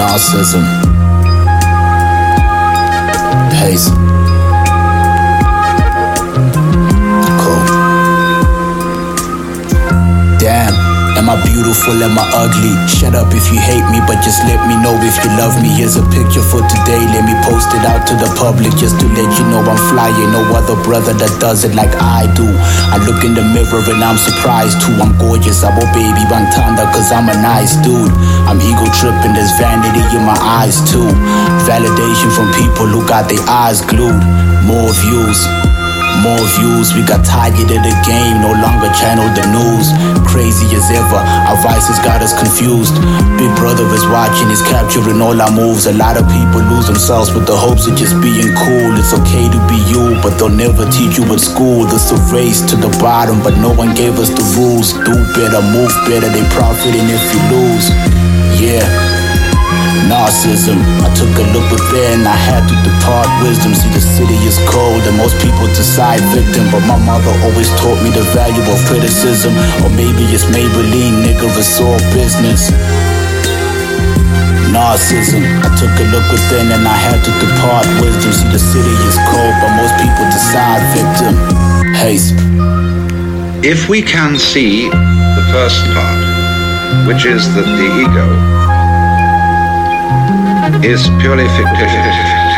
narcissism. Haze. Am I beautiful? Am I ugly? Shut up if you hate me, but just let me know if you love me. Here's a picture for today. Let me post it out to the public just to let you know I'm flying. No other brother that does it like I do. I look in the mirror and I'm surprised too. I'm gorgeous. I'm a baby bang thunder cause I'm a nice dude. I'm ego tripping. There's vanity in my eyes too. Validation from people who got their eyes glued. More views. More views, we got tired of the game, no longer channel the news. Crazy as ever, our vices got us confused. Big brother is watching, he's capturing all our moves. A lot of people lose themselves with the hopes of just being cool. It's okay to be you, but they'll never teach you at school. This a race to the bottom, but no one gave us the rules. Do better, move better, they profiting if you lose. Yeah narcissism. I took a look within, I had to depart wisdom. See, the city is cold, and most people decide victim. But my mother always taught me the value of criticism. Or maybe it's Maybelline, nigga, it's all business. Narcissism. I took a look within and I had to depart wisdom. See, the city is cold, but most people decide victim. Haste. If we can see the first part, which is that the ego is purely fictitious.